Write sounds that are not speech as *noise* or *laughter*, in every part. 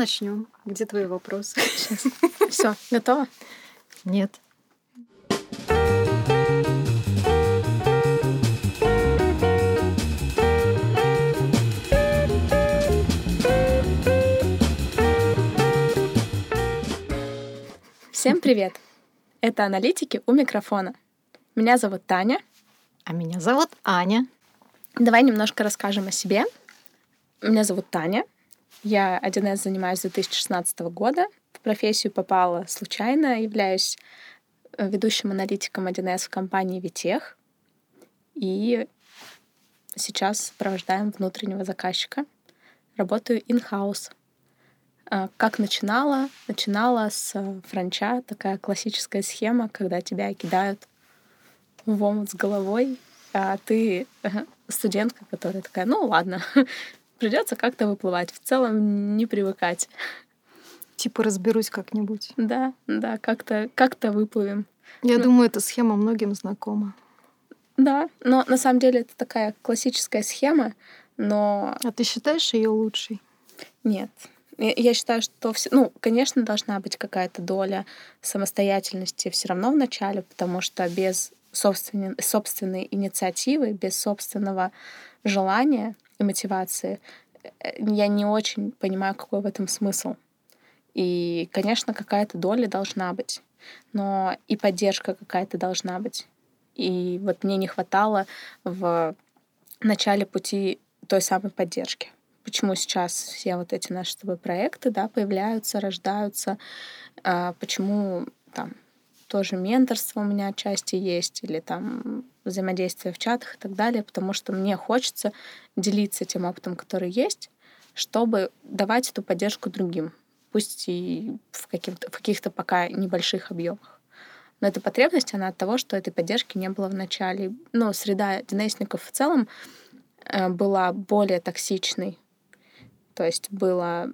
начнем? Где твои вопросы? Все, готово? Нет. Всем привет! Это аналитики у микрофона. Меня зовут Таня. А меня зовут Аня. Давай немножко расскажем о себе. Меня зовут Таня. Я 1С занимаюсь с 2016 года. В профессию попала случайно. Являюсь э, ведущим аналитиком 1С в компании Витех. И сейчас сопровождаем внутреннего заказчика. Работаю in-house. А, как начинала? Начинала с э, франча, такая классическая схема, когда тебя кидают в омут с головой, а ты э, студентка, которая такая, ну ладно, *laughs* придется как-то выплывать. В целом не привыкать. Типа разберусь как-нибудь. Да, да, как-то как выплывем. Я ну, думаю, эта схема многим знакома. Да, но на самом деле это такая классическая схема, но... А ты считаешь ее лучшей? Нет, я считаю, что, все, ну, конечно, должна быть какая-то доля самостоятельности все равно в начале, потому что без собственной, собственной инициативы, без собственного желания и мотивации э, я не очень понимаю, какой в этом смысл. И, конечно, какая-то доля должна быть, но и поддержка какая-то должна быть. И вот мне не хватало в начале пути той самой поддержки почему сейчас все вот эти наши с тобой проекты, да, появляются, рождаются, а, почему там тоже менторство у меня отчасти есть, или там взаимодействие в чатах и так далее, потому что мне хочется делиться тем опытом, который есть, чтобы давать эту поддержку другим, пусть и в, в каких-то пока небольших объемах. Но эта потребность, она от того, что этой поддержки не было в начале. Но среда динейсников в целом э, была более токсичной то есть было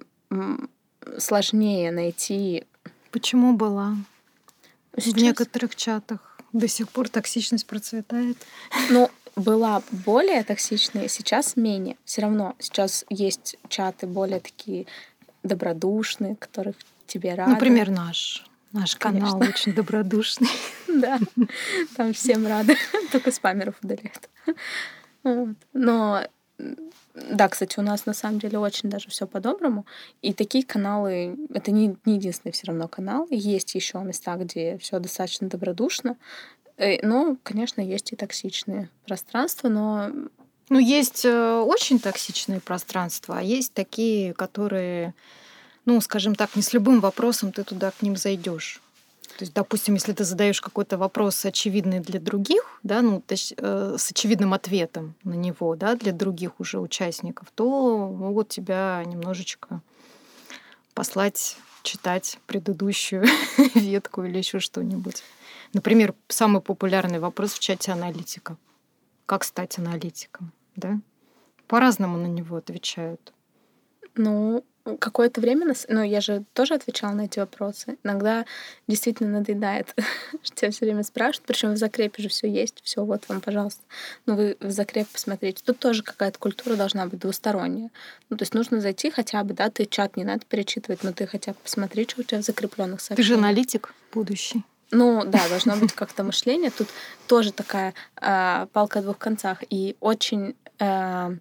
сложнее найти... Почему была? Сейчас... В некоторых чатах до сих пор токсичность процветает. Ну, была более токсичная, сейчас менее. Все равно сейчас есть чаты более такие добродушные, которых тебе рады. Например, наш. Наш Конечно. канал очень добродушный. *laughs* Да, там всем рады, *laughs* только спамеров удаляют. Но да, кстати, у нас на самом деле очень даже все по-доброму. И такие каналы, это не, не единственный все равно канал. Есть еще места, где все достаточно добродушно. Э, но, конечно, есть и токсичные пространства, но ну, есть э, очень токсичные пространства, а есть такие, которые, ну, скажем так, не с любым вопросом ты туда к ним зайдешь. То есть, допустим, если ты задаешь какой-то вопрос очевидный для других, да, ну, то есть, э, с очевидным ответом на него, да, для других уже участников, то могут тебя немножечко послать читать предыдущую *laughs* ветку или еще что-нибудь. Например, самый популярный вопрос в чате аналитика. Как стать аналитиком? Да? По-разному на него отвечают. Ну, какое-то время, ну, я же тоже отвечала на эти вопросы. Иногда действительно надоедает, *laughs* что тебя все время спрашивают. Причем в закрепе же все есть, все вот вам, пожалуйста. Ну, вы в закреп посмотрите. Тут тоже какая-то культура должна быть двусторонняя. Ну, то есть нужно зайти хотя бы, да, ты чат не надо перечитывать, но ты хотя бы посмотри, что у тебя в закрепленных сообщениях. Ты же аналитик будущий. Ну да, должно быть как-то мышление. Тут тоже такая э, палка о двух концах. И очень э,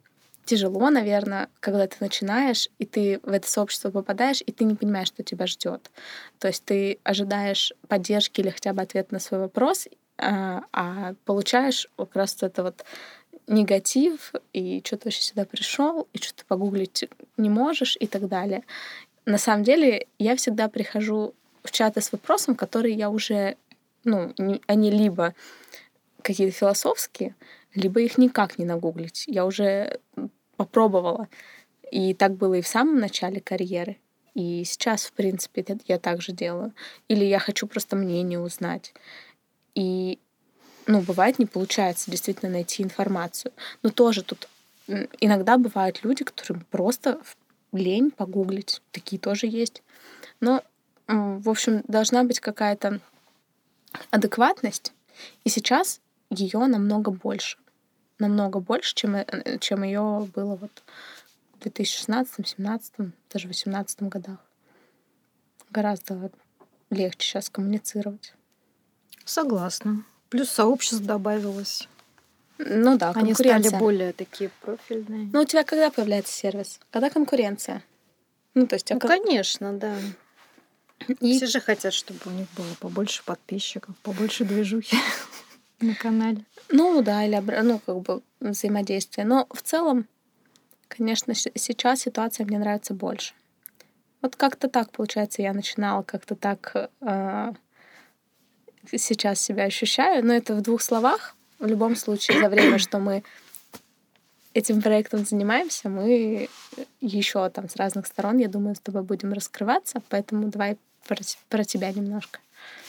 тяжело, наверное, когда ты начинаешь, и ты в это сообщество попадаешь, и ты не понимаешь, что тебя ждет. То есть ты ожидаешь поддержки или хотя бы ответ на свой вопрос, а, а получаешь как раз это вот негатив, и что ты вообще сюда пришел, и что ты погуглить не можешь, и так далее. На самом деле, я всегда прихожу в чаты с вопросом, который я уже, ну, не, они либо какие-то философские, либо их никак не нагуглить. Я уже попробовала. И так было и в самом начале карьеры. И сейчас, в принципе, я так же делаю. Или я хочу просто мнение узнать. И, ну, бывает, не получается действительно найти информацию. Но тоже тут иногда бывают люди, которым просто лень погуглить. Такие тоже есть. Но, в общем, должна быть какая-то адекватность. И сейчас ее намного больше намного больше, чем, э, чем ее было вот в 2016, 17, даже 18 годах. Гораздо легче сейчас коммуницировать. Согласна. Плюс сообществ добавилось. Ну да, Они стали более такие профильные. Ну, у тебя когда появляется сервис? Когда конкуренция? Ну, то есть, Ну, а как- конечно, да. И- Все же хотят, чтобы у них было побольше подписчиков, побольше движухи на канале. Ну да, или ну, как бы взаимодействие. Но в целом, конечно, сейчас ситуация мне нравится больше. Вот как-то так, получается, я начинала, как-то так э, сейчас себя ощущаю. Но это в двух словах. В любом случае, за время, что мы этим проектом занимаемся, мы еще там с разных сторон, я думаю, с тобой будем раскрываться. Поэтому давай про, про тебя немножко.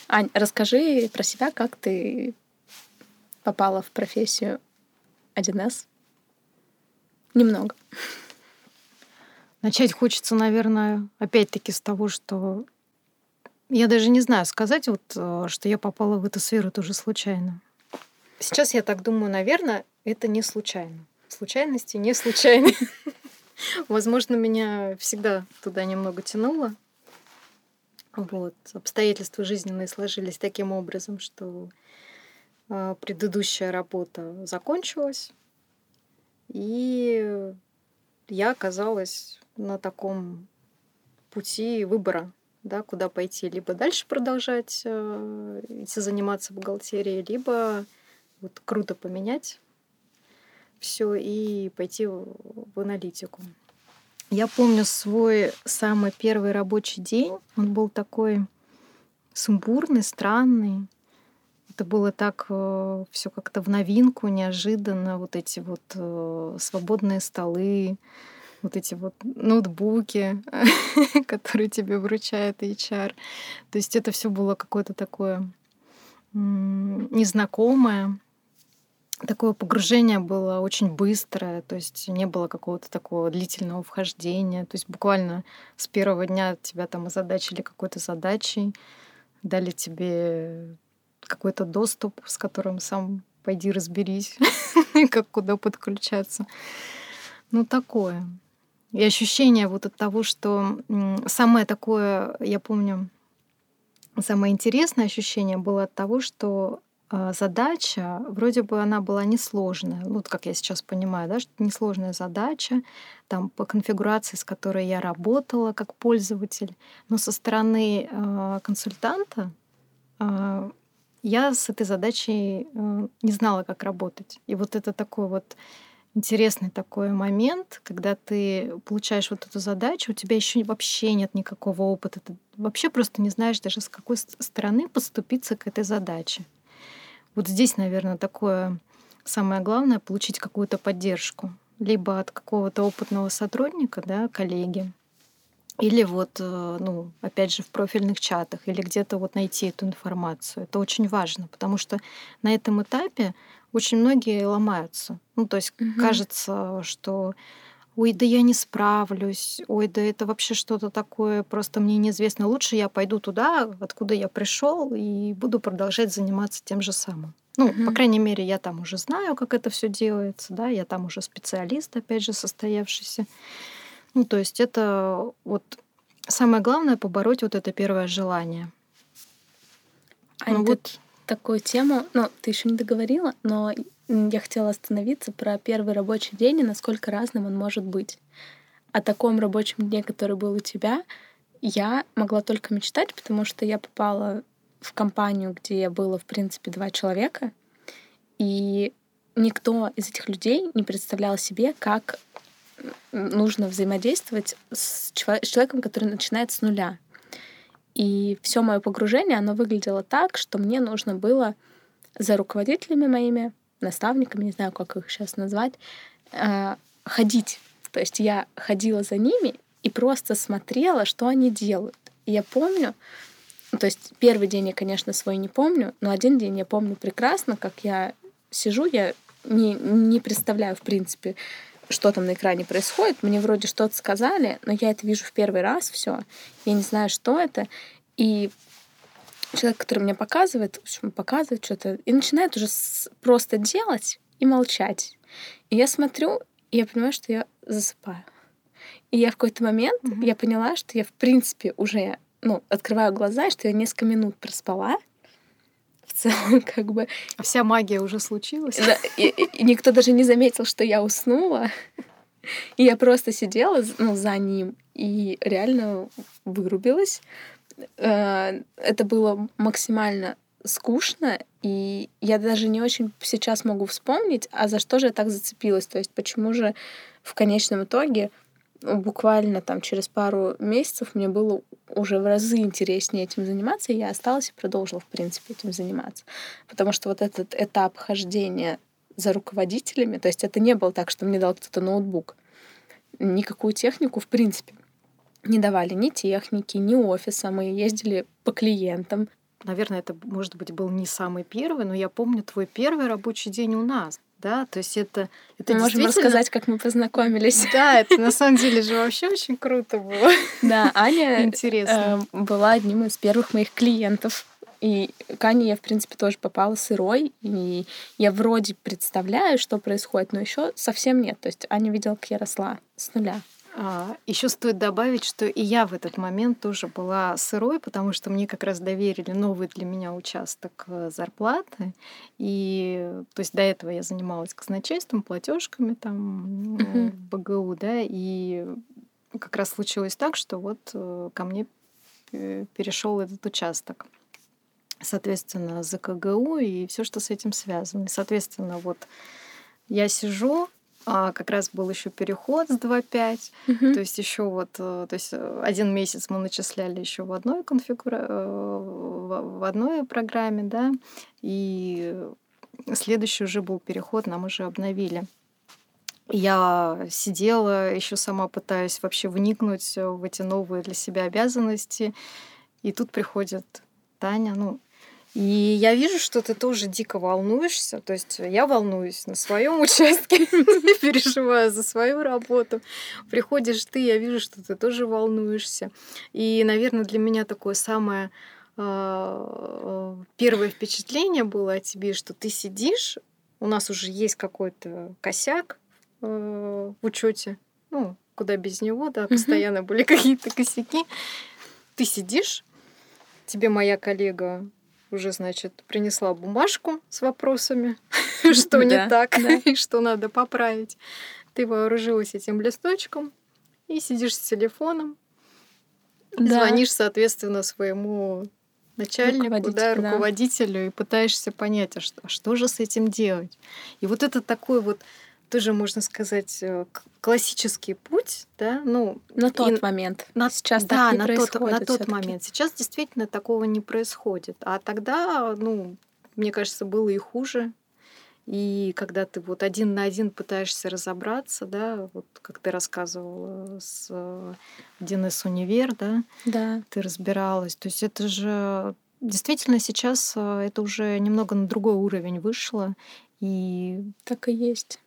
Ань, расскажи про себя, как ты попала в профессию 1С. Немного. Начать хочется, наверное, опять-таки с того, что я даже не знаю сказать, вот, э, что я попала в эту сферу тоже случайно. Сейчас я так думаю, наверное, это не случайно. Случайности не случайны. *laughs* Возможно, меня всегда туда немного тянуло. Вот. Обстоятельства жизненные сложились таким образом, что предыдущая работа закончилась, и я оказалась на таком пути выбора, да, куда пойти. Либо дальше продолжать э, идти заниматься бухгалтерией, либо вот круто поменять все и пойти в аналитику. Я помню свой самый первый рабочий день. Он был такой сумбурный, странный. Это было так все как-то в новинку, неожиданно. Вот эти вот э, свободные столы, вот эти вот ноутбуки, *laughs* которые тебе вручает HR. То есть это все было какое-то такое незнакомое. Такое погружение было очень быстрое, то есть не было какого-то такого длительного вхождения. То есть буквально с первого дня тебя там озадачили какой-то задачей, дали тебе какой-то доступ, с которым сам пойди разберись, *laughs* как куда подключаться. Ну, такое. И ощущение вот от того, что самое такое, я помню, самое интересное ощущение было от того, что а, задача, вроде бы она была несложная, ну, вот как я сейчас понимаю, да, что несложная задача, там, по конфигурации, с которой я работала как пользователь, но со стороны э, консультанта э, я с этой задачей не знала, как работать. И вот это такой вот интересный такой момент, когда ты получаешь вот эту задачу, у тебя еще вообще нет никакого опыта, ты вообще просто не знаешь даже с какой стороны подступиться к этой задаче. Вот здесь, наверное, такое самое главное получить какую-то поддержку либо от какого-то опытного сотрудника, да, коллеги, или вот, э, ну, опять же, в профильных чатах, или где-то вот найти эту информацию. Это очень важно, потому что на этом этапе очень многие ломаются. Ну, то есть Мгм. кажется, что ой, да я не справлюсь, ой, да это вообще что-то такое, просто мне неизвестно. Лучше я пойду туда, откуда я пришел, и буду продолжать заниматься тем же самым. Ну, по Мгм. крайней мере, я там уже знаю, как это все делается, да, я там уже специалист, опять же, состоявшийся. Ну, то есть это вот самое главное побороть вот это первое желание. Ань, ну вот, такую тему, ну, ты еще не договорила, но я хотела остановиться про первый рабочий день и насколько разным он может быть. О таком рабочем дне, который был у тебя, я могла только мечтать, потому что я попала в компанию, где было, в принципе, два человека, и никто из этих людей не представлял себе, как нужно взаимодействовать с с человеком, который начинает с нуля. И все мое погружение, оно выглядело так, что мне нужно было за руководителями моими, наставниками, не знаю, как их сейчас назвать, э, ходить. То есть я ходила за ними и просто смотрела, что они делают. И я помню, то есть первый день я, конечно, свой не помню, но один день я помню прекрасно, как я сижу, я не, не представляю, в принципе, что там на экране происходит. Мне вроде что-то сказали, но я это вижу в первый раз все. Я не знаю, что это. И человек, который мне показывает, в общем, показывает что-то, и начинает уже с- просто делать и молчать. И я смотрю, и я понимаю, что я засыпаю. И я в какой-то момент, mm-hmm. я поняла, что я, в принципе, уже, ну, открываю глаза, что я несколько минут проспала. В целом, *laughs* как бы... А вся магия уже случилась? Да, и, и никто даже не заметил, что я уснула. И я просто сидела ну, за ним и реально вырубилась. Э, это было максимально скучно, и я даже не очень сейчас могу вспомнить, а за что же я так зацепилась, то есть почему же в конечном итоге буквально там через пару месяцев мне было уже в разы интереснее этим заниматься, и я осталась и продолжила, в принципе, этим заниматься. Потому что вот этот этап хождения за руководителями, то есть это не было так, что мне дал кто-то ноутбук. Никакую технику, в принципе, не давали ни техники, ни офиса. Мы ездили по клиентам. Наверное, это, может быть, был не самый первый, но я помню твой первый рабочий день у нас. Да, то есть это, это мы можем рассказать, как мы познакомились. Да, это на *laughs* самом деле же вообще очень круто было. Да, Аня Интересно. Э, была одним из первых моих клиентов. И к Ане я, в принципе, тоже попала сырой. И я вроде представляю, что происходит, но еще совсем нет. То есть Аня видела, как я росла с нуля. А, Еще стоит добавить, что и я в этот момент тоже была сырой, потому что мне как раз доверили новый для меня участок э, зарплаты. И то есть до этого я занималась казначейством, платежками там uh-huh. в БГУ, да, и как раз случилось так, что вот э, ко мне перешел этот участок. Соответственно, за КГУ и все, что с этим связано. И, соответственно, вот я сижу, а как раз был еще переход с 2.5. Uh-huh. То есть еще вот, э, то есть э, один месяц мы начисляли еще в одной конфигура... Э, в одной программе, да, и следующий уже был переход, нам уже обновили. Я сидела, еще сама пытаюсь вообще вникнуть в эти новые для себя обязанности. И тут приходит Таня, ну, и я вижу, что ты тоже дико волнуешься. То есть я волнуюсь на своем *laughs* участке, переживаю за свою работу. Приходишь ты, я вижу, что ты тоже волнуешься. И, наверное, для меня такое самое а, первое впечатление было о тебе, что ты сидишь, у нас уже есть какой-то косяк а, в учете, ну, куда без него, да, постоянно были *laughs* какие-то косяки. Ты сидишь, тебе моя коллега уже, значит, принесла бумажку с вопросами, *laughs* *laughs* что не так и *laughs* что надо поправить. Ты вооружилась этим листочком и сидишь с телефоном, звонишь, соответственно, своему начальнику, да, руководителю и пытаешься понять, а что, а что же с этим делать. И вот это такой вот тоже, можно сказать, э, классический путь, да, ну... На тот и момент. На, Сейчас да, так не на тот, на тот момент. Сейчас действительно такого не происходит. А тогда, ну, мне кажется, было и хуже. И когда ты вот один на один пытаешься разобраться, да, вот как ты рассказывала с Денис Универ, да, да, ты разбиралась. То есть это же действительно сейчас э, это уже немного на другой уровень вышло. И так и есть.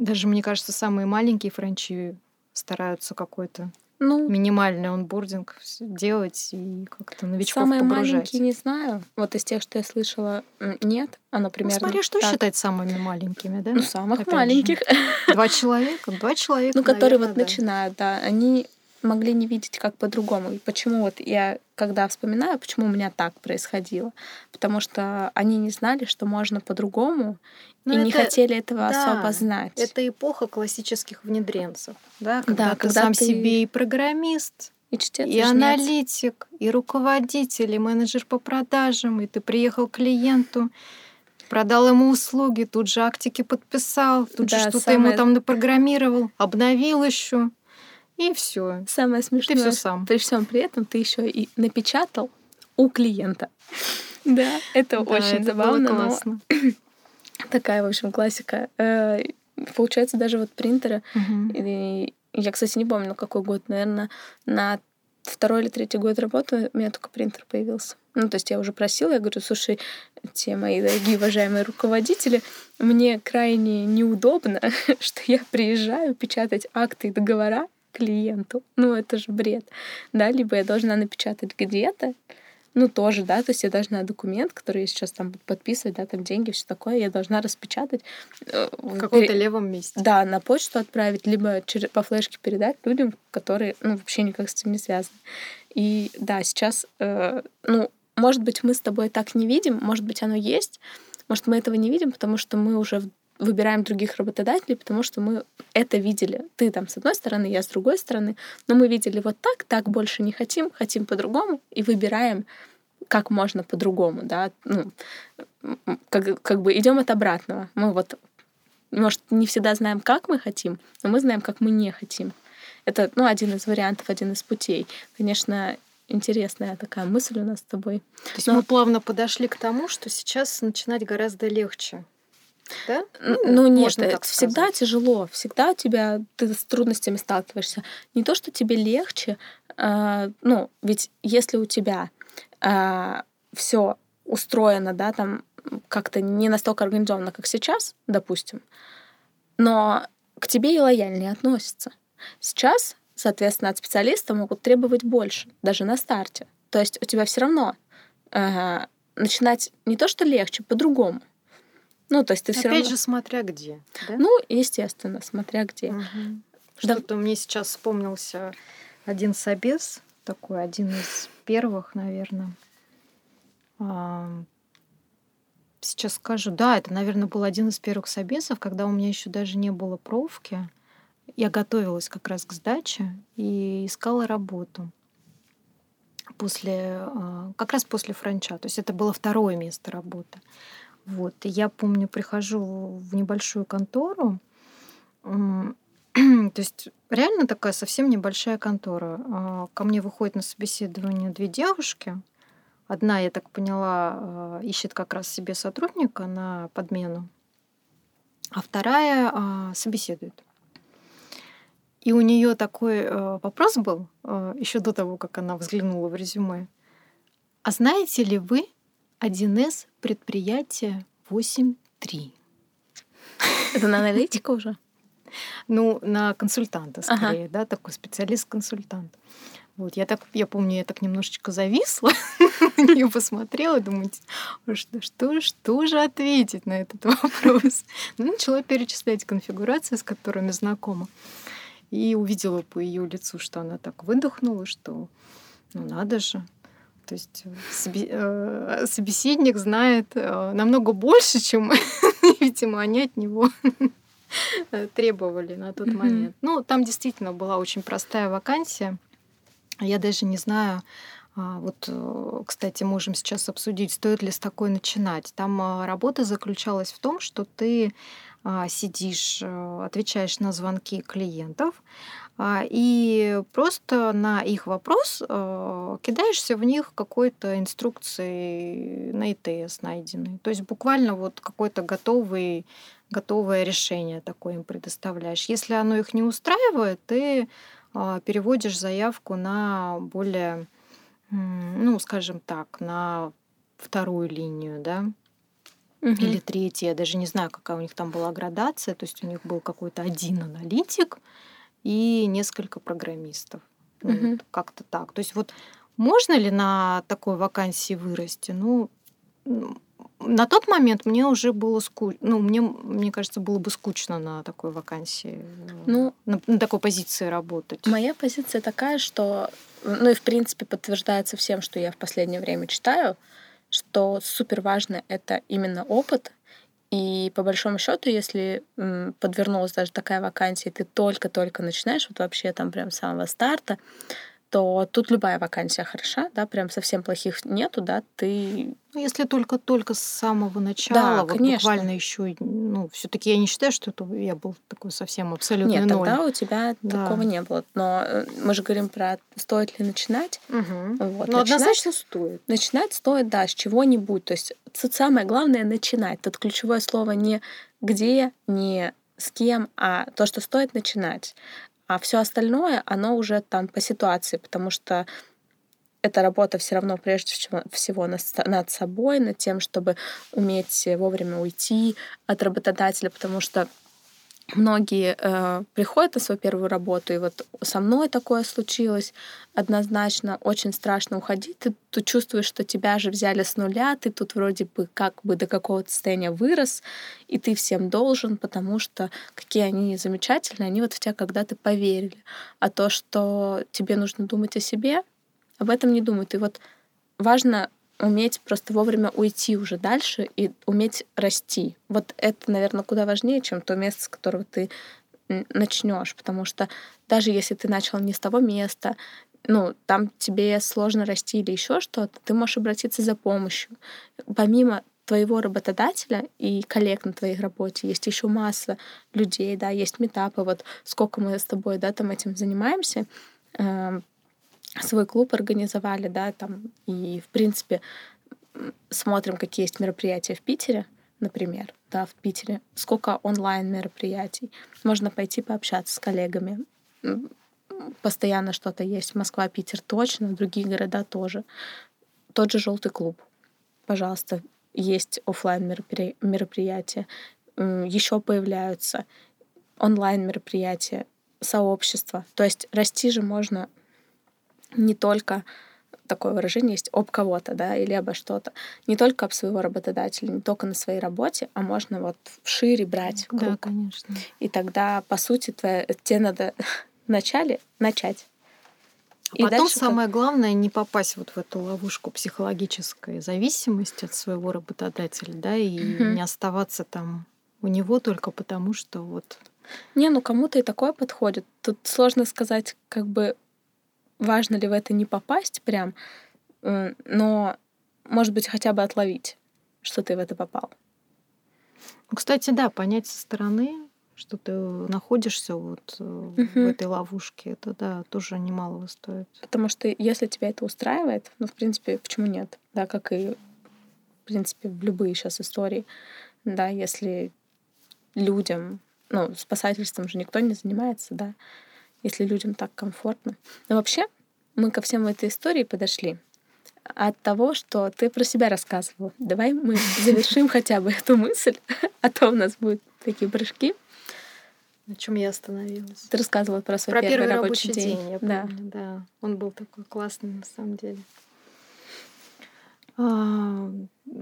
Даже, мне кажется, самые маленькие франчи стараются какой-то ну, минимальный онбординг делать и как-то новичков самые погружать. маленькие не знаю. Вот из тех, что я слышала, нет. А, например, ну, смотря что так. считать самыми маленькими, да? Ну, самых Опять маленьких. Же. Два человека, два человека. Ну, которые наверное, вот да. начинают, да. Они могли не видеть как по-другому. И почему вот я, когда вспоминаю, почему у меня так происходило? Потому что они не знали, что можно по-другому, ну, и это, не хотели этого да, особо знать. Это эпоха классических внедренцев, да, когда да, ты когда сам ты... себе и программист, и, чтец, и, аналитик, и руководитель, и менеджер по продажам, и ты приехал к клиенту, продал ему услуги, тут же актики подписал, тут да, же что-то самое... ему там напрограммировал, обновил еще. И все. Самое смешное. Ты все сам. При всем при этом ты еще и напечатал у клиента. *laughs* Да, это очень забавно. Классно. *clears throat* Такая, в общем, классика. Э, получается, даже вот принтеры. Я, кстати, не помню, какой год, наверное, на второй или третий год работы у меня только принтер появился. Ну, то есть я уже просила, я говорю, слушай, те мои дорогие уважаемые руководители, мне крайне неудобно, *laughs* что я приезжаю печатать акты и договора клиенту. Ну, это же бред. Да, либо я должна напечатать где-то, ну, тоже, да, то есть я должна документ, который я сейчас там буду подписывать, да, там деньги, все такое, я должна распечатать. Э, в каком-то левом месте. Да, на почту отправить, либо через, по флешке передать людям, которые, ну, вообще никак с этим не связаны. И да, сейчас, э, ну, может быть, мы с тобой так не видим, может быть, оно есть, может, мы этого не видим, потому что мы уже выбираем других работодателей, потому что мы это видели. Ты там с одной стороны, я с другой стороны, но мы видели вот так, так больше не хотим, хотим по-другому и выбираем как можно по-другому, да, ну, как, как бы идем от обратного. Мы вот, может, не всегда знаем, как мы хотим, но мы знаем, как мы не хотим. Это, ну, один из вариантов, один из путей. Конечно, интересная такая мысль у нас с тобой. То есть Но... мы плавно подошли к тому, что сейчас начинать гораздо легче. Да? Ну, ну нет, это всегда сказать. тяжело, всегда у тебя ты с трудностями сталкиваешься. Не то, что тебе легче, э, ну, ведь если у тебя э, все устроено, да, там как-то не настолько организовано, как сейчас, допустим, но к тебе и лояльнее относятся. Сейчас, соответственно, от специалиста могут требовать больше, даже на старте. То есть у тебя все равно э, начинать не то, что легче, по-другому. Ну, то есть ты все равно... же, смотря где. Да? Ну, естественно, смотря где. Угу. Что-то да. мне сейчас вспомнился один собес, такой один из первых, наверное. Сейчас скажу, да, это, наверное, был один из первых собесов, когда у меня еще даже не было профки. Я готовилась как раз к сдаче и искала работу после, а, как раз после франча. То есть это было второе место работы. Вот. И я помню, прихожу в небольшую контору, *clears throat* то есть реально такая совсем небольшая контора. А, ко мне выходят на собеседование две девушки. Одна, я так поняла, а, ищет как раз себе сотрудника на подмену, а вторая а, собеседует. И у нее такой вопрос был еще до того, как она взглянула в резюме. А знаете ли вы, 1С предприятие 8.3. Это на аналитика уже? Ну, на консультанта скорее, ага. да, такой специалист-консультант. Вот, я так, я помню, я так немножечко зависла, *laughs* не посмотрела, думаю, что, что, что же ответить на этот вопрос? Ну, начала перечислять конфигурации, с которыми знакома. И увидела по ее лицу, что она так выдохнула, что ну надо же, то есть э, собеседник знает э, намного больше, чем, *laughs* видимо, они от него требовали на тот момент. Ну, там действительно была очень простая вакансия. Я даже не знаю, а, вот, э, кстати, можем сейчас обсудить, стоит ли с такой начинать. Там работа заключалась в том, что ты а, сидишь, отвечаешь на звонки клиентов, и просто на их вопрос а, кидаешься в них какой-то инструкцией на ИТС найденной. То есть буквально вот какой-то готовый, готовое решение такое им предоставляешь. Если оно их не устраивает, ты а, переводишь заявку на более, ну, скажем так, на вторую линию, да, угу. или третью. Я даже не знаю, какая у них там была градация. То есть у них был какой-то один аналитик, и несколько программистов. Угу. Вот, как-то так. То есть вот можно ли на такой вакансии вырасти? Ну, на тот момент мне уже было скучно. Ну, мне, мне кажется, было бы скучно на такой вакансии, ну, на, на такой позиции работать. Моя позиция такая, что, ну и в принципе подтверждается всем, что я в последнее время читаю, что супер важно это именно опыт и по большому счету, если подвернулась даже такая вакансия, и ты только-только начинаешь, вот вообще там прям с самого старта, то тут любая вакансия хороша, да, прям совсем плохих нету, да, ты... Ну, если только-только с самого начала, да, вот конечно. буквально еще, ну, все таки я не считаю, что это я был такой совсем абсолютно Нет, ноль. тогда у тебя да. такого не было. Но э, мы же говорим про стоит ли начинать. Угу. Вот. Ну, однозначно стоит. Начинать стоит, да, с чего-нибудь. То есть тут самое главное — начинать. Тут ключевое слово не где, не с кем, а то, что стоит начинать. А все остальное, оно уже там по ситуации, потому что эта работа все равно прежде всего над собой, над тем, чтобы уметь вовремя уйти от работодателя, потому что многие э, приходят на свою первую работу, и вот со мной такое случилось, однозначно очень страшно уходить, ты тут чувствуешь, что тебя же взяли с нуля, ты тут вроде бы как бы до какого-то состояния вырос, и ты всем должен, потому что какие они замечательные, они вот в тебя когда-то поверили. А то, что тебе нужно думать о себе, об этом не думают. И вот важно уметь просто вовремя уйти уже дальше и уметь расти. Вот это, наверное, куда важнее, чем то место, с которого ты начнешь, потому что даже если ты начал не с того места, ну, там тебе сложно расти или еще что-то, ты можешь обратиться за помощью. Помимо твоего работодателя и коллег на твоей работе есть еще масса людей, да, есть метапы, вот сколько мы с тобой, да, там этим занимаемся, эм, свой клуб организовали, да, там, и, в принципе, смотрим, какие есть мероприятия в Питере, например, да, в Питере, сколько онлайн-мероприятий. Можно пойти пообщаться с коллегами. Постоянно что-то есть. Москва, Питер точно, другие города тоже. Тот же желтый клуб. Пожалуйста, есть офлайн мероприятия. Еще появляются онлайн мероприятия, сообщества. То есть расти же можно не только такое выражение есть об кого-то, да, или обо что-то. Не только об своего работодателя, не только на своей работе, а можно вот шире брать круг. Да, конечно. И тогда, по сути, твоя, тебе надо *laughs* вначале начать. А и потом самое как... главное не попасть вот в эту ловушку психологической зависимости от своего работодателя, да, и угу. не оставаться там у него только потому, что вот. Не, ну кому-то и такое подходит. Тут сложно сказать, как бы важно ли в это не попасть прям, но, может быть, хотя бы отловить, что ты в это попал. Ну, кстати, да, понять со стороны, что ты находишься вот угу. в этой ловушке, это да, тоже немалого стоит. Потому что если тебя это устраивает, ну, в принципе, почему нет? Да, как и, в принципе, в любые сейчас истории, да, если людям, ну, спасательством же никто не занимается, да, если людям так комфортно. Но вообще мы ко всем этой истории подошли от того, что ты про себя рассказывал. Давай мы *laughs* завершим хотя бы эту мысль, а то у нас будут такие прыжки. На чем я остановилась? Ты рассказывала про свой про первый, первый рабочий, рабочий день. день я помню, да. да. Он был такой классный на самом деле. А,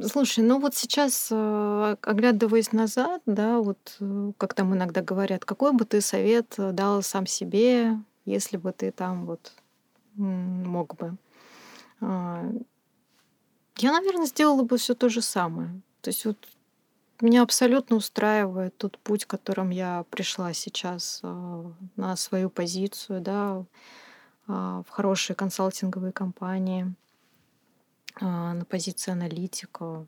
слушай, ну вот сейчас, э, оглядываясь назад, да, вот э, как там иногда говорят, какой бы ты совет э, дал сам себе, если бы ты там вот мог бы? А, я, наверное, сделала бы все то же самое. То есть вот меня абсолютно устраивает тот путь, которым я пришла сейчас на свою позицию, да, в хорошие консалтинговые компании. А, на позиции аналитика.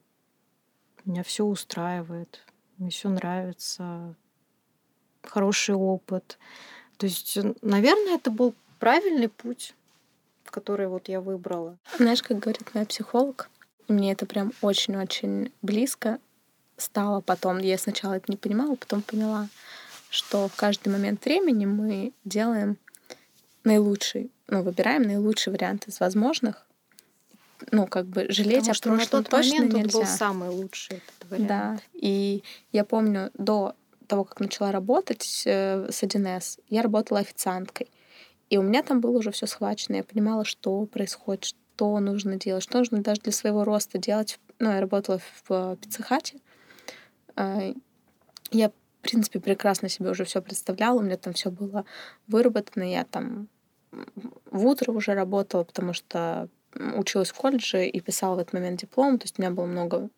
Меня все устраивает, мне все нравится, хороший опыт. То есть, наверное, это был правильный путь, который вот я выбрала. Знаешь, как говорит моя психолог, мне это прям очень-очень близко стало потом. Я сначала это не понимала, потом поняла, что в каждый момент времени мы делаем наилучший, ну, выбираем наилучший вариант из возможных, ну, как бы жалеть Потому о что прошлом на тот точно момент нельзя. был самый лучший этот вариант. Да, и я помню, до того, как начала работать э, с 1С, я работала официанткой. И у меня там было уже все схвачено. Я понимала, что происходит, что нужно делать, что нужно даже для своего роста делать. Ну, я работала в пиццехате. А, я, в принципе, прекрасно себе уже все представляла. У меня там все было выработано. Я там в утро уже работала, потому что училась в колледже и писала в этот момент диплом. То есть у меня было много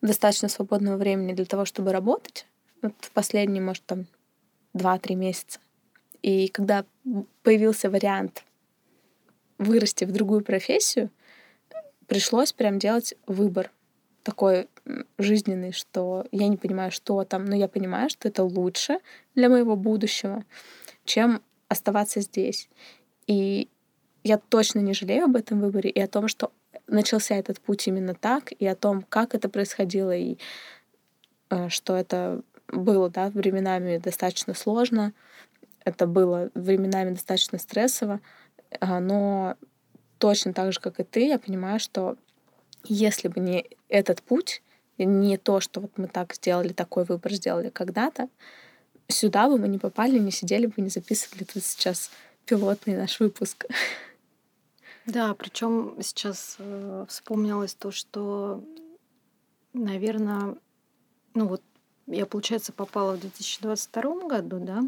достаточно свободного времени для того, чтобы работать. Вот в последние, может, там, два-три месяца. И когда появился вариант вырасти в другую профессию, пришлось прям делать выбор такой жизненный, что я не понимаю, что там, но я понимаю, что это лучше для моего будущего, чем оставаться здесь. И я точно не жалею об этом выборе и о том, что начался этот путь именно так, и о том, как это происходило, и э, что это было, да, временами достаточно сложно, это было временами достаточно стрессово, а, но точно так же, как и ты, я понимаю, что если бы не этот путь, не то, что вот мы так сделали, такой выбор сделали когда-то, сюда бы мы не попали, не сидели бы, не записывали тут сейчас пилотный наш выпуск. Да, причем сейчас э, вспомнилось то, что, наверное, ну вот я, получается, попала в 2022 году, да.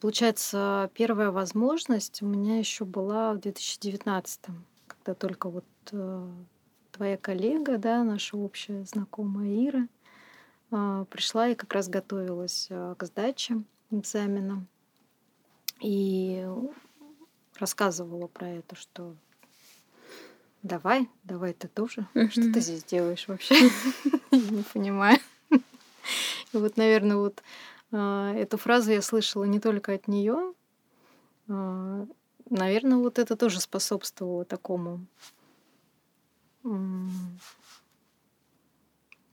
Получается, первая возможность у меня еще была в 2019, когда только вот э, твоя коллега, да, наша общая знакомая Ира, э, пришла и как раз готовилась э, к сдаче экзамена. И рассказывала про это, что давай, давай ты тоже. Mm-hmm. Что ты здесь делаешь вообще? *laughs* Я не понимаю. И вот, наверное, вот а, эту фразу я слышала не только от нее. А, наверное, вот это тоже способствовало такому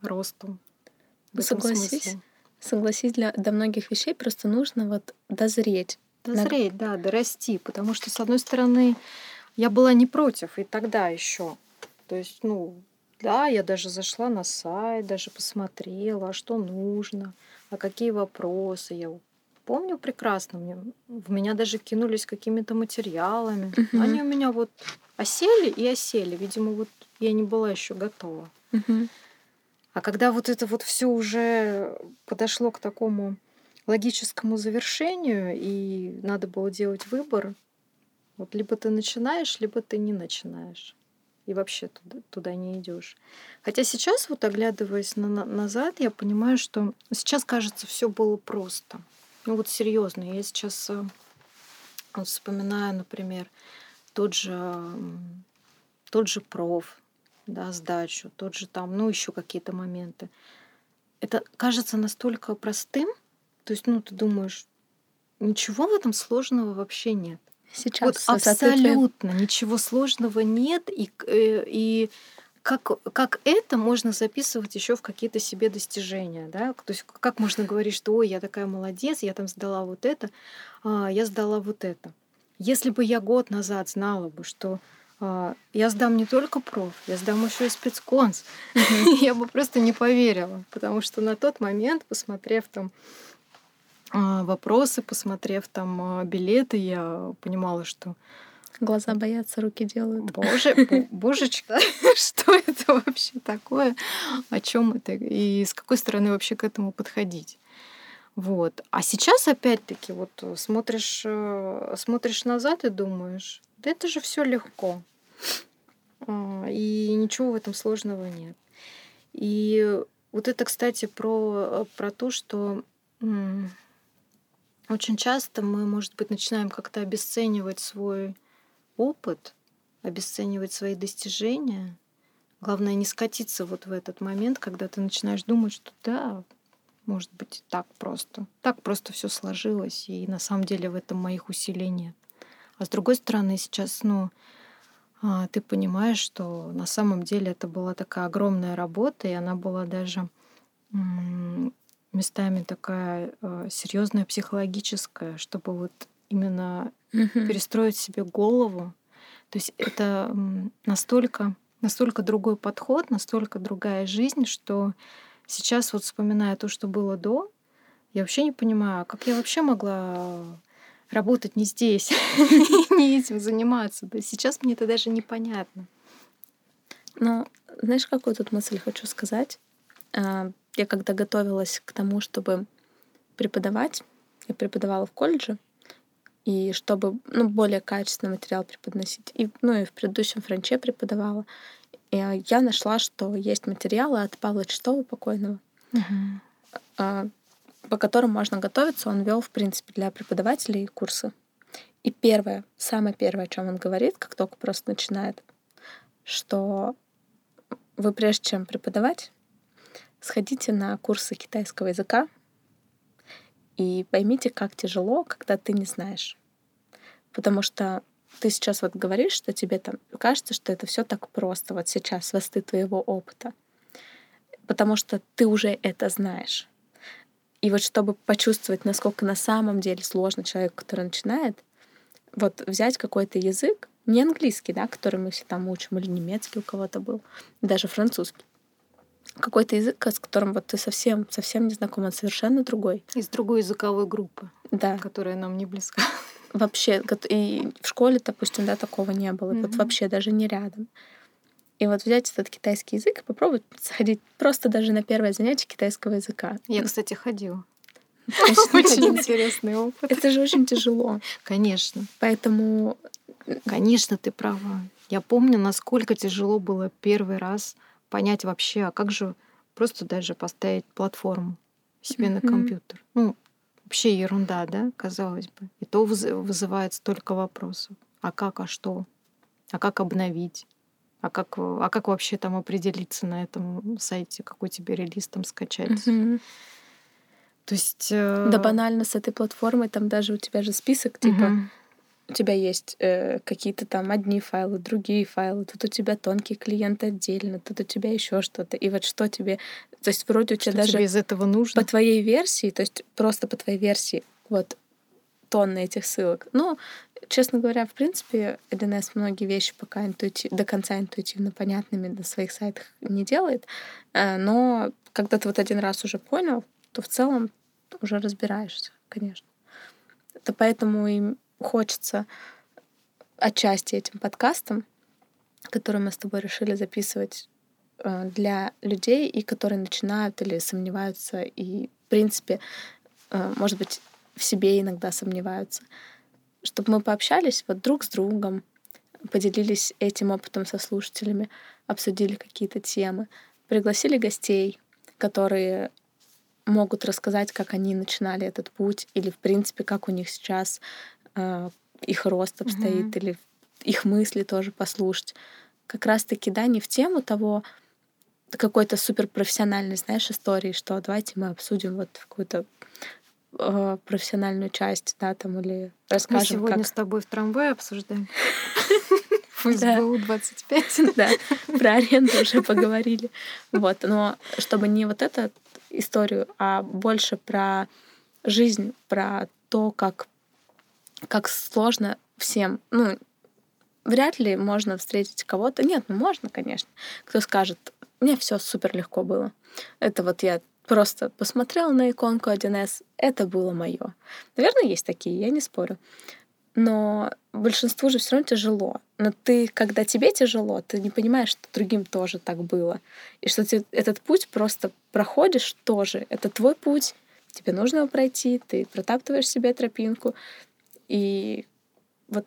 росту. Согласись. Согласись, для, до многих вещей просто нужно вот дозреть. Дозреть, да, дорасти. Потому что, с одной стороны, я была не против и тогда еще. То есть, ну, да, я даже зашла на сайт, даже посмотрела, а что нужно, а какие вопросы. Я помню прекрасно, мне, в меня даже кинулись какими-то материалами. Угу. Они у меня вот осели и осели. Видимо, вот я не была еще готова. Угу. А когда вот это вот все уже подошло к такому логическому завершению, и надо было делать выбор, вот либо ты начинаешь, либо ты не начинаешь. И вообще туда, туда не идешь. Хотя сейчас, вот оглядываясь на, на, назад, я понимаю, что сейчас, кажется, все было просто. Ну вот серьезно, я сейчас э, вот вспоминаю, например, тот же, тот же проф, да, сдачу, тот же там, ну еще какие-то моменты. Это кажется настолько простым, то есть, ну, ты думаешь, ничего в этом сложного вообще нет. Сейчас вот абсолютно ничего сложного нет, и, э, и как, как это можно записывать еще в какие-то себе достижения, да? То есть как можно говорить, что ой, я такая молодец, я там сдала вот это, а, я сдала вот это. Если бы я год назад знала бы, что а, я сдам не только проф, я сдам еще и спецконс, *laughs* я бы просто не поверила, потому что на тот момент, посмотрев там вопросы, посмотрев там а, билеты, я понимала, что Глаза боятся, руки делают. Боже, *laughs* божечка, *laughs* что это вообще такое? О чем это? И с какой стороны вообще к этому подходить? Вот. А сейчас опять-таки вот смотришь, э, смотришь назад и думаешь, да это же все легко. А, и ничего в этом сложного нет. И вот это, кстати, про, про то, что очень часто мы, может быть, начинаем как-то обесценивать свой опыт, обесценивать свои достижения. Главное не скатиться вот в этот момент, когда ты начинаешь думать, что да, может быть, так просто. Так просто все сложилось, и на самом деле в этом моих усилий нет. А с другой стороны, сейчас, ну, а, ты понимаешь, что на самом деле это была такая огромная работа, и она была даже местами такая э, серьезная психологическая, чтобы вот именно mm-hmm. перестроить себе голову. То есть это настолько, настолько другой подход, настолько другая жизнь, что сейчас вот вспоминая то, что было до, я вообще не понимаю, как я вообще могла работать не здесь, *laughs* не этим заниматься. Да сейчас мне это даже непонятно. Ну, знаешь, какую тут мысль хочу сказать? А, я когда готовилась к тому, чтобы преподавать, я преподавала в колледже, и чтобы ну, более качественный материал преподносить. И, ну и в предыдущем франче преподавала. И я нашла, что есть материалы от Павла Чистова покойного, uh-huh. по которым можно готовиться. Он вел, в принципе, для преподавателей курсы. И первое, самое первое, о чем он говорит, как только просто начинает, что вы прежде чем преподавать, сходите на курсы китайского языка и поймите, как тяжело, когда ты не знаешь. Потому что ты сейчас вот говоришь, что тебе там кажется, что это все так просто вот сейчас, восты твоего опыта. Потому что ты уже это знаешь. И вот чтобы почувствовать, насколько на самом деле сложно человеку, который начинает, вот взять какой-то язык, не английский, да, который мы все там учим, или немецкий у кого-то был, даже французский, какой-то язык, с которым вот ты совсем, совсем не знаком, он совершенно другой. Из другой языковой группы, Да. которая нам не близка. *laughs* Вообще, и в школе, допустим, да, такого не было. Вот Мгм. вообще даже не рядом. И вот взять этот китайский язык и попробовать сходить просто даже на первое занятие китайского языка. Я, кстати, ходила. *laughs* Очень *laughs* интересный опыт. Это же очень тяжело. Конечно. Поэтому Конечно, ты права. Я помню, насколько тяжело было первый раз понять вообще, а как же просто даже поставить платформу себе на компьютер. Ну, вообще ерунда, да, казалось бы. И то выз- вызывает столько вопросов. А как, а что? А как обновить? А как, а как вообще там определиться на этом сайте, какой тебе релиз там скачать? мгм. То есть... э, да банально с этой платформой там даже у тебя же список, типа, мгм. У тебя есть э, какие-то там одни файлы, другие файлы, тут у тебя тонкие клиенты отдельно, тут у тебя еще что-то. И вот что тебе... То есть вроде у тебя Что даже тебе из этого нужно? по твоей версии, то есть просто по твоей версии, вот тонны этих ссылок. Ну, честно говоря, в принципе, 1С многие вещи пока интуити- до конца интуитивно понятными на своих сайтах не делает, э, но когда ты вот один раз уже понял, то в целом уже разбираешься, конечно. Это поэтому и хочется отчасти этим подкастом, который мы с тобой решили записывать э, для людей, и которые начинают или сомневаются, и, в принципе, э, может быть, в себе иногда сомневаются. Чтобы мы пообщались вот друг с другом, поделились этим опытом со слушателями, обсудили какие-то темы, пригласили гостей, которые могут рассказать, как они начинали этот путь, или, в принципе, как у них сейчас их рост обстоит, Мгм. или их мысли тоже послушать. Как раз-таки, да, не в тему того, какой-то суперпрофессиональной, знаешь, истории, что давайте мы обсудим вот какую-то э, профессиональную часть, да, там, или Мы расскажем, сегодня как... с тобой в трамвае обсуждаем. *laughs* Да. ФСБУ 25. *laughs* Да, про аренду уже поговорили. Вот, но чтобы не вот эту историю, а больше про жизнь, про то, как, как сложно всем. Ну, вряд ли можно встретить кого-то. Нет, ну можно, конечно. Кто скажет, мне все супер легко было. Это вот я просто посмотрела на иконку 1С, это было мое. Наверное, есть такие, я не спорю. Но большинству же все равно тяжело. Но ты, когда тебе тяжело, ты не понимаешь, что другим тоже так было. И что ты этот путь просто проходишь тоже. Это твой путь, тебе нужно его пройти, ты протаптываешь себе тропинку. И вот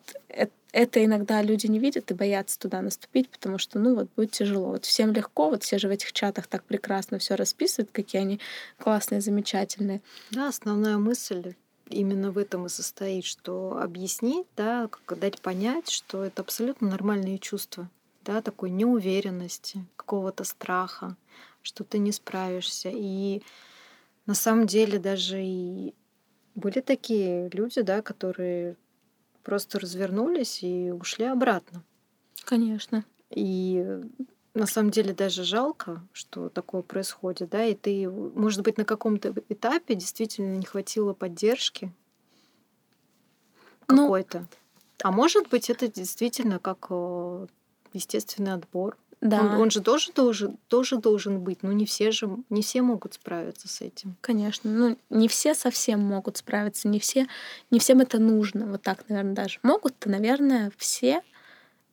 это иногда люди не видят и боятся туда наступить, потому что, ну, вот будет тяжело. Вот всем легко, вот все же в этих чатах так прекрасно все расписывают, какие они классные, замечательные. Да, основная мысль именно в этом и состоит, что объяснить, да, как дать понять, что это абсолютно нормальные чувства, да, такой неуверенности, какого-то страха, что ты не справишься. И на самом деле даже и были такие люди, да, которые просто развернулись и ушли обратно. Конечно. И на самом деле даже жалко, что такое происходит, да, и ты, может быть, на каком-то этапе действительно не хватило поддержки Ну, какой-то. А может быть, это действительно как э, естественный отбор. Да, Он, он же тоже должен, тоже должен быть, но не все же, не все могут справиться с этим. конечно. Ну, не все совсем могут справиться, не все, не всем это нужно. Вот так, наверное, даже. Могут-то, наверное, все,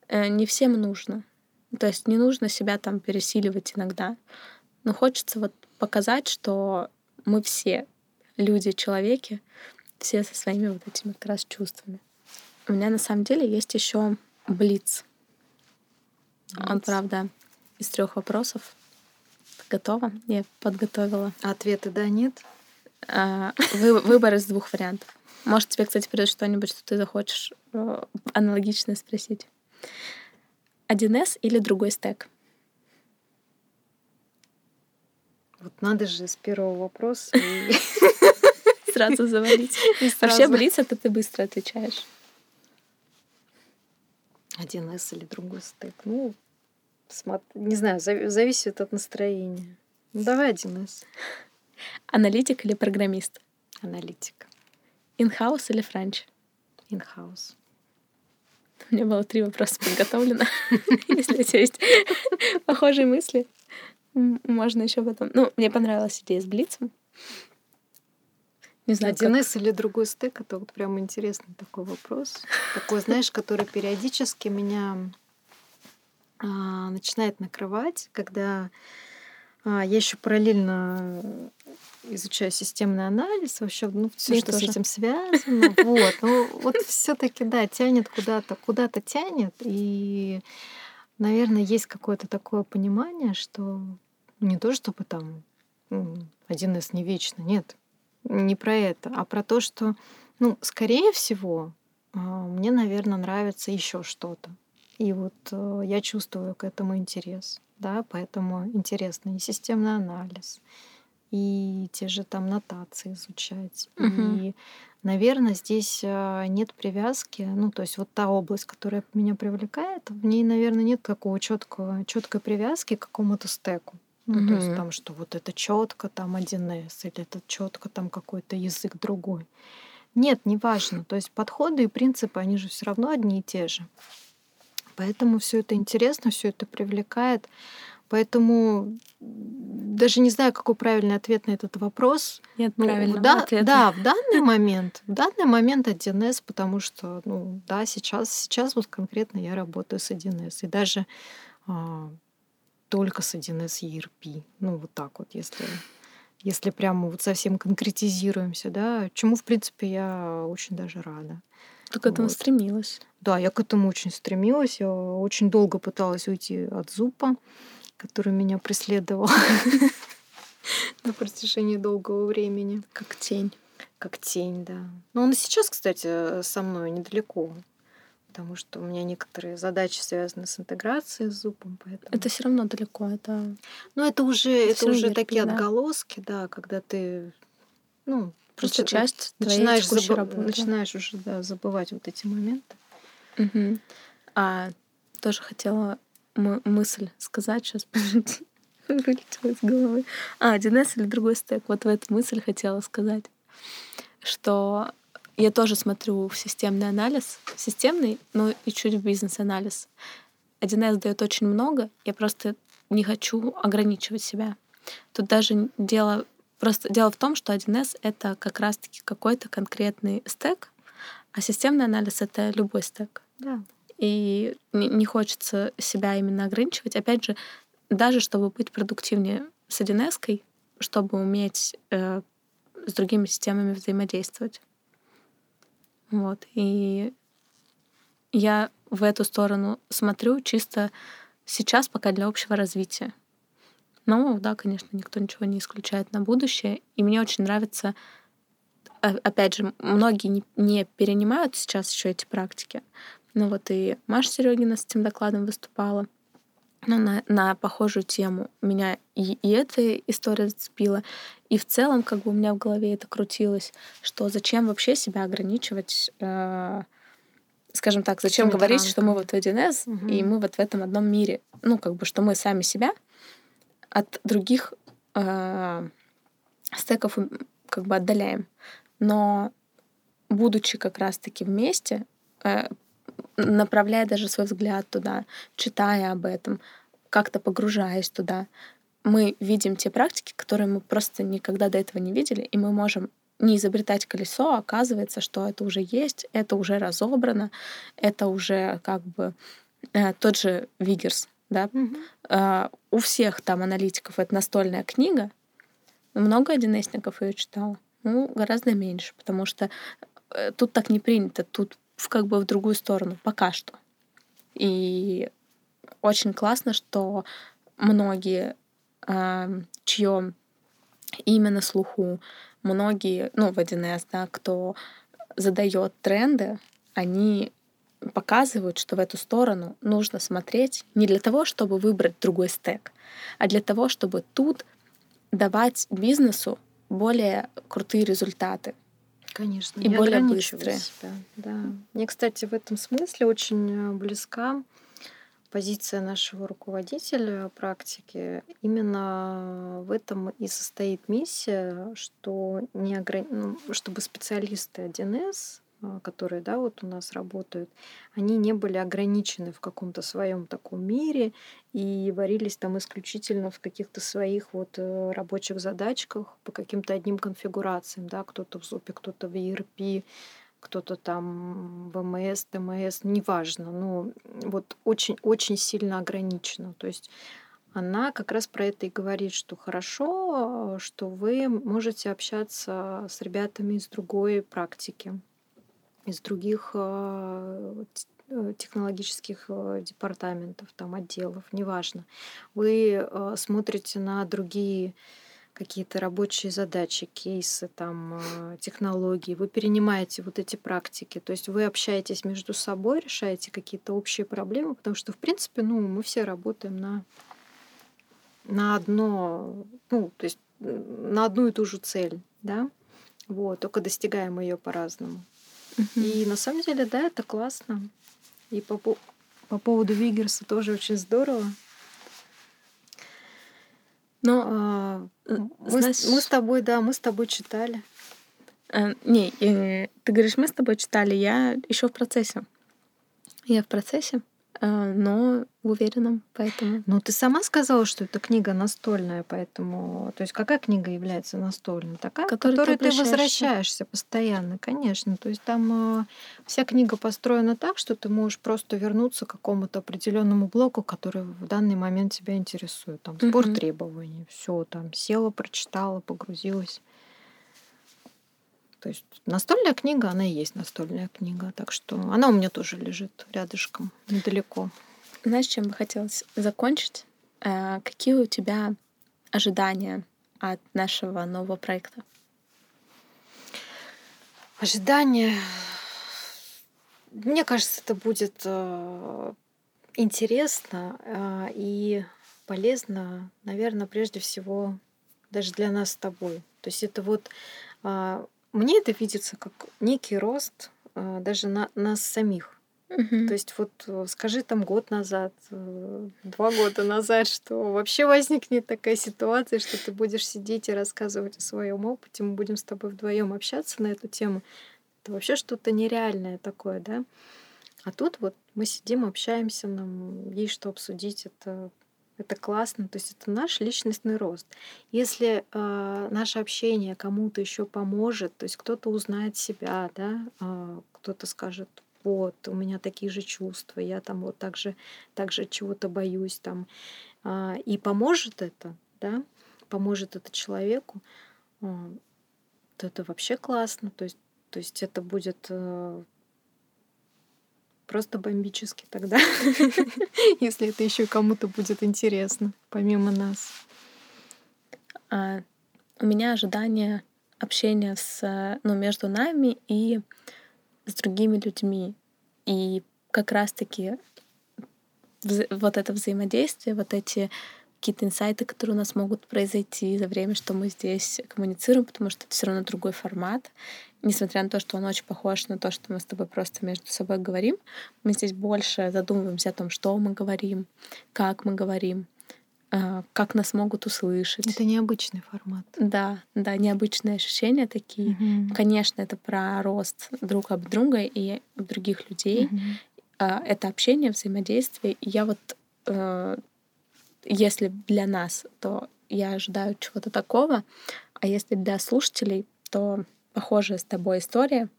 э, не всем нужно. То есть не нужно себя там пересиливать иногда. Но хочется вот показать, что мы все люди, человеки, все со своими вот этими как раз чувствами. У меня на самом деле есть еще блиц. Он, правда, из трех вопросов. Готова? Я подготовила. Ответы да, нет. А, *laughs* вы- выбор из двух вариантов. Может, тебе, кстати, придет что-нибудь, что ты захочешь э, аналогичное спросить. 1С или другой стек? Вот надо же с первого вопроса. *laughs* Сразу завалить. *laughs* Вообще, блиц это ты быстро отвечаешь. Один С или другой стек. Ну, не знаю, зави- зависит от настроения. Ну, давай один С. Аналитик или программист? Аналитика. In-house или франч? In-house. У меня было три вопроса подготовлено. *laughs* Если у тебя есть похожие мысли. Можно еще потом. Ну, мне понравилась идея с Блицем. Не знаю, 1С как... или другой стек, это вот прям интересный такой вопрос. Такой, знаешь, который периодически меня а, начинает накрывать, когда а, я еще параллельно изучаю системный анализ, вообще, ну, все, что тоже. с этим связано. *laughs* Вот, ну, вот все-таки, да, тянет куда-то, куда-то тянет. И, наверное, есть какое-то такое понимание, что не то, чтобы там один из не вечно, нет, не про это, а про то, что, ну, скорее всего, а, мне, наверное, нравится еще что-то. И вот э, я чувствую к этому интерес, да, поэтому интересно и системный анализ, и те же там нотации изучать. Угу. И, наверное, здесь э, нет привязки, ну, то есть вот та область, которая меня привлекает, в ней, наверное, нет такого четкого, четкой привязки к какому-то стеку. Ну, угу. то есть там, что вот это четко там 1С, или это четко там какой-то язык другой. Нет, неважно. То есть подходы и принципы, они же все равно одни и те же. Поэтому все это интересно, все это привлекает. Поэтому даже не знаю, какой правильный ответ на этот вопрос. Нет ну, правильного да, ответа. Да, в данный *laughs* момент, в данный момент 1С, потому что, ну, да, сейчас, сейчас вот конкретно я работаю с 1С. И даже а, только с 1С ERP. Ну, вот так вот, если если прямо вот совсем конкретизируемся, да, чему, в принципе, я очень даже рада. Ты к этому вот. стремилась. Да, я к этому очень стремилась. Я очень долго пыталась уйти от зупа, который меня преследовал *laughs* на протяжении долгого времени. Как тень. Как тень, да. Но он и сейчас, кстати, со мной недалеко потому что у меня некоторые задачи связаны с интеграцией с зубом, поэтому... Это все равно далеко, это... Ну, это уже, это, это уже такие да. отголоски, да, когда ты, ну, Просто часть начинаешь, забы... работы. начинаешь уже да, забывать вот эти моменты. Угу. А тоже хотела мысль сказать сейчас, *laughs* вылетела из головы. А, 1С или другой стек? Вот в эту мысль хотела сказать, что я тоже смотрю в системный анализ, системный, но и чуть в бизнес-анализ. 1С дает очень много, я просто не хочу ограничивать себя. Тут даже дело Просто дело в том, что 1С — это как раз-таки какой-то конкретный стек, а системный анализ — это любой стек. Да. И не, хочется себя именно ограничивать. Опять же, даже чтобы быть продуктивнее с 1С, чтобы уметь э, с другими системами взаимодействовать. Вот. И я в эту сторону смотрю чисто сейчас пока для общего развития. Ну, да, конечно, никто ничего не исключает на будущее. И мне очень нравится, опять же, многие не, перенимают сейчас еще эти практики. Ну вот и Маша Серегина с этим докладом выступала. Ну, на, на похожую тему меня и, и эта история зацепила. И в целом, как бы у меня в голове это крутилось, что зачем вообще себя ограничивать, э, скажем так, зачем говорить, рамками. что мы вот в 1С, угу. и мы вот в этом одном мире. Ну, как бы, что мы сами себя, от других э, стеков как бы отдаляем. Но будучи как раз-таки вместе, э, направляя даже свой взгляд туда, читая об этом, как-то погружаясь туда, мы видим те практики, которые мы просто никогда до этого не видели, и мы можем не изобретать колесо, а оказывается, что это уже есть, это уже разобрано, это уже как бы э, тот же Вигерс, да. Угу. Uh, у всех там аналитиков это настольная книга. Много одиннесников ее читала? Ну, гораздо меньше, потому что э, тут так не принято, тут как бы в другую сторону, пока что. И очень классно, что многие, э, чье имя на слуху, многие, ну, в 1С, да, кто задает тренды, они показывают, что в эту сторону нужно смотреть не для того, чтобы выбрать другой стек, а для того, чтобы тут давать бизнесу более крутые результаты. Конечно, и более быстрые. Себя, да. Мне, кстати, в этом смысле очень э, близка позиция нашего руководителя практики. Именно в этом и состоит миссия, что не ограни... ну, чтобы специалисты 1С а, которые, да, вот у нас работают, они не были ограничены в каком-то своем таком мире и варились там исключительно в каких-то своих вот э, рабочих задачках по каким-то одним конфигурациям, да, кто-то в ЗОПе, кто-то в ERP, кто-то там в МС, ТМС, неважно, но вот очень-очень сильно ограничено. То есть она как раз про это и говорит, что хорошо, что вы можете общаться с ребятами из другой практики, из других э, э, технологических э, департаментов, там, отделов, неважно. Вы смотрите на другие какие-то рабочие задачи, кейсы, там, технологии, вы перенимаете вот эти практики, то есть вы общаетесь между собой, решаете какие-то общие проблемы, потому что, в принципе, ну, мы все работаем на на одно, ну, то есть на одну и ту же цель, да, вот, только достигаем ее по-разному. И на самом деле, да, это классно. И по, по поводу Вигерса тоже очень здорово. Но а, мы, знаешь... мы с тобой, да, мы с тобой читали. А, не, я, ты говоришь, мы с тобой читали, я еще в процессе. Я в процессе. Э, но в уверенном, поэтому. Ну, ты сама сказала, что это книга настольная, поэтому, то есть какая книга является настольной? Такая, которой, которой ты, ты возвращаешься постоянно, конечно. То есть там э, вся книга построена так, что ты можешь просто вернуться к какому-то определенному блоку, который в данный момент тебя интересует. Там сбор угу. требований, все там села, прочитала, погрузилась. То есть настольная книга, она и есть настольная книга. Так что она у меня тоже лежит рядышком, недалеко. Знаешь, чем бы хотелось закончить? Э, какие у тебя ожидания от нашего нового проекта? Ожидания. Мне кажется, это будет э, интересно э, и полезно, наверное, прежде всего даже для нас с тобой. То есть это вот мне это видится как некий рост э, даже на нас самих. Угу. То есть вот э, скажи там год назад, э, два года назад, что вообще возникнет такая ситуация, что ты будешь сидеть и рассказывать о своем опыте, мы будем с тобой вдвоем общаться на эту тему. Это вообще что-то нереальное такое, да? А тут вот мы сидим, общаемся, нам есть что обсудить, это это классно, то есть это наш личностный рост. Если э, наше общение кому-то еще поможет, то есть кто-то узнает себя, да, э, кто-то скажет, вот, у меня такие же чувства, я там вот так же, так же чего-то боюсь там, э, и поможет это, да, поможет это человеку, э, то это вообще классно, то есть, то есть это будет э, просто бомбически тогда, *laughs* если это еще кому-то будет интересно, помимо нас. А, у меня ожидание общения с, ну, между нами и с другими людьми. И как раз-таки вот это взаимодействие, вот эти какие-то инсайты, которые у нас могут произойти за время, что мы здесь коммуницируем, потому что это все равно другой формат. Несмотря на то, что он очень похож на то, что мы с тобой просто между собой говорим, мы здесь больше задумываемся о том, что мы говорим, как мы говорим, а, как нас могут услышать. Это необычный формат. Да, да, необычные ощущения такие. Угу. Конечно, это про рост друг об друга и других людей. Угу. Это общение, взаимодействие. И я вот э, если для нас, то я ожидаю чего-то такого, а если для слушателей, то похожая с тобой история,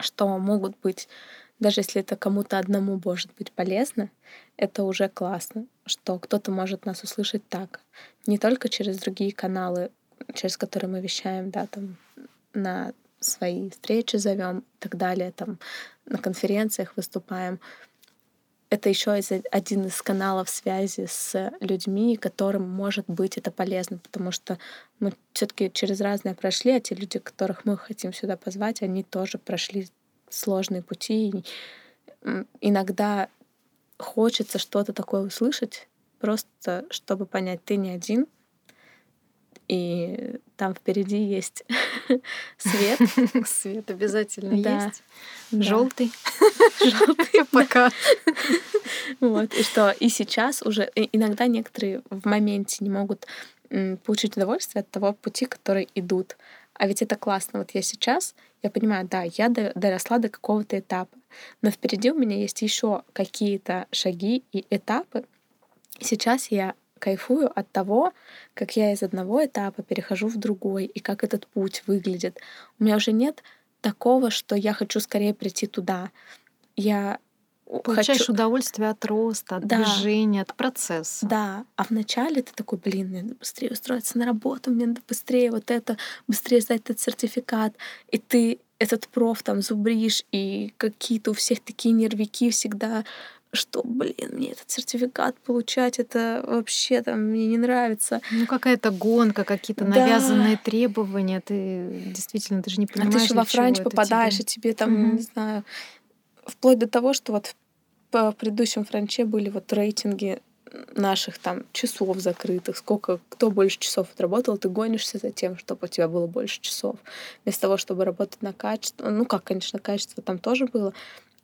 что могут быть, даже если это кому-то одному может быть полезно, это уже классно, что кто-то может нас услышать так, не только через другие каналы, через которые мы вещаем, да, там на свои встречи зовем и так далее, там на конференциях выступаем, это еще один из каналов связи с людьми, которым может быть это полезно, потому что мы все-таки через разное прошли, а те люди, которых мы хотим сюда позвать, они тоже прошли сложные пути. Иногда хочется что-то такое услышать, просто чтобы понять, ты не один, и там впереди есть *laughs* свет. *laughs* Свет обязательно есть. Желтый. *laughs* Желтый пока. Вот. И что и сейчас уже иногда некоторые в моменте не могут получить удовольствие от того пути, который идут. А ведь это классно. Вот я сейчас Я понимаю, да, я доросла до какого-то этапа, но впереди у меня есть еще какие-то шаги и этапы. Сейчас я кайфую от того, как я из одного этапа перехожу в другой, и как этот путь выглядит. У меня уже нет такого, что я хочу скорее прийти туда. Я Получаешь хочу... удовольствие от роста, от да. движения, от процесса. Да. А вначале ты такой, блин, мне надо быстрее устроиться на работу, мне надо быстрее вот это, быстрее сдать этот сертификат. И ты этот проф там зубришь, и какие-то у всех такие нервики всегда, что, блин, мне этот сертификат получать, это вообще там мне не нравится. Ну, какая-то гонка, какие-то да. навязанные требования. Ты действительно, ты же не понимаешь. А ты же во Франч попадаешь, тебе. и тебе там, угу. не знаю, вплоть до того, что вот в предыдущем франче были вот рейтинги наших там часов закрытых, сколько, кто больше часов отработал, ты гонишься за тем, чтобы у тебя было больше часов. Вместо того, чтобы работать на качество. Ну, как, конечно, качество там тоже было,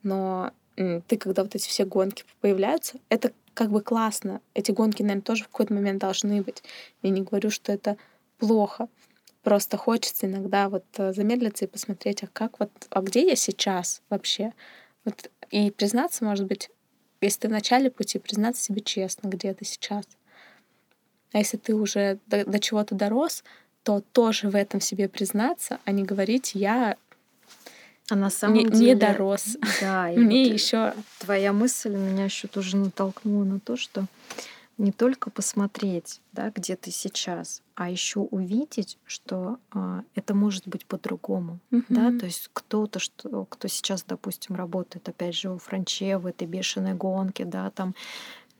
но ты, когда вот эти все гонки появляются, это как бы классно. Эти гонки, наверное, тоже в какой-то момент должны быть. Я не говорю, что это плохо. Просто хочется иногда вот э, замедлиться и посмотреть, а как вот, а где я сейчас вообще? Вот, и признаться, может быть, если ты в начале пути, признаться себе честно, где ты сейчас. А если ты уже до, до чего-то дорос, то тоже в этом себе признаться, а не говорить я а на самом не, деле не дорос. Да, мне *laughs* вот еще твоя мысль меня еще тоже натолкнула на то, что не только посмотреть, да, где ты сейчас, а еще увидеть, что а, это может быть по-другому, mm-hmm. да, то есть кто-то, что, кто сейчас, допустим, работает, опять же, у франче в этой бешеной гонке, да, там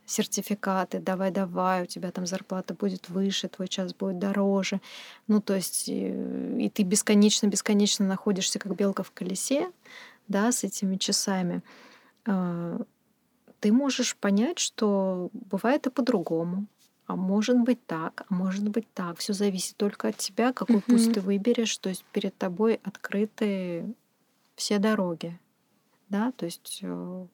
сертификаты, давай-давай, у тебя там зарплата будет выше, твой час будет дороже. Ну, то есть, и, э, и ты бесконечно-бесконечно находишься как белка в колесе, да, с этими часами. А, ты можешь понять, что бывает и по-другому. А может быть так, а может быть так. Все зависит только от тебя, какой mm-hmm. путь ты выберешь. То есть перед тобой открыты все дороги. Да, то есть э,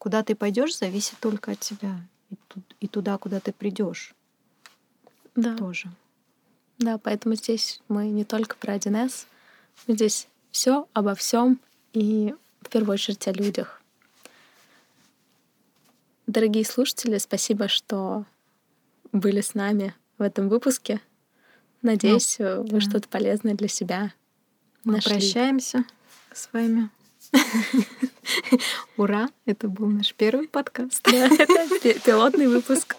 куда ты пойдешь, зависит только от тебя. И, тут, и туда, куда ты придешь. Да. Тоже. Да, поэтому здесь мы не только про 1С, мы здесь все обо всем и в первую очередь о людях. Дорогие слушатели, спасибо, что были с нами в этом выпуске. Надеюсь, ну, вы да. что-то полезное для себя Мы нашли. прощаемся с вами. Ура! Это был наш первый подкаст. *laughs* это пилотный выпуск.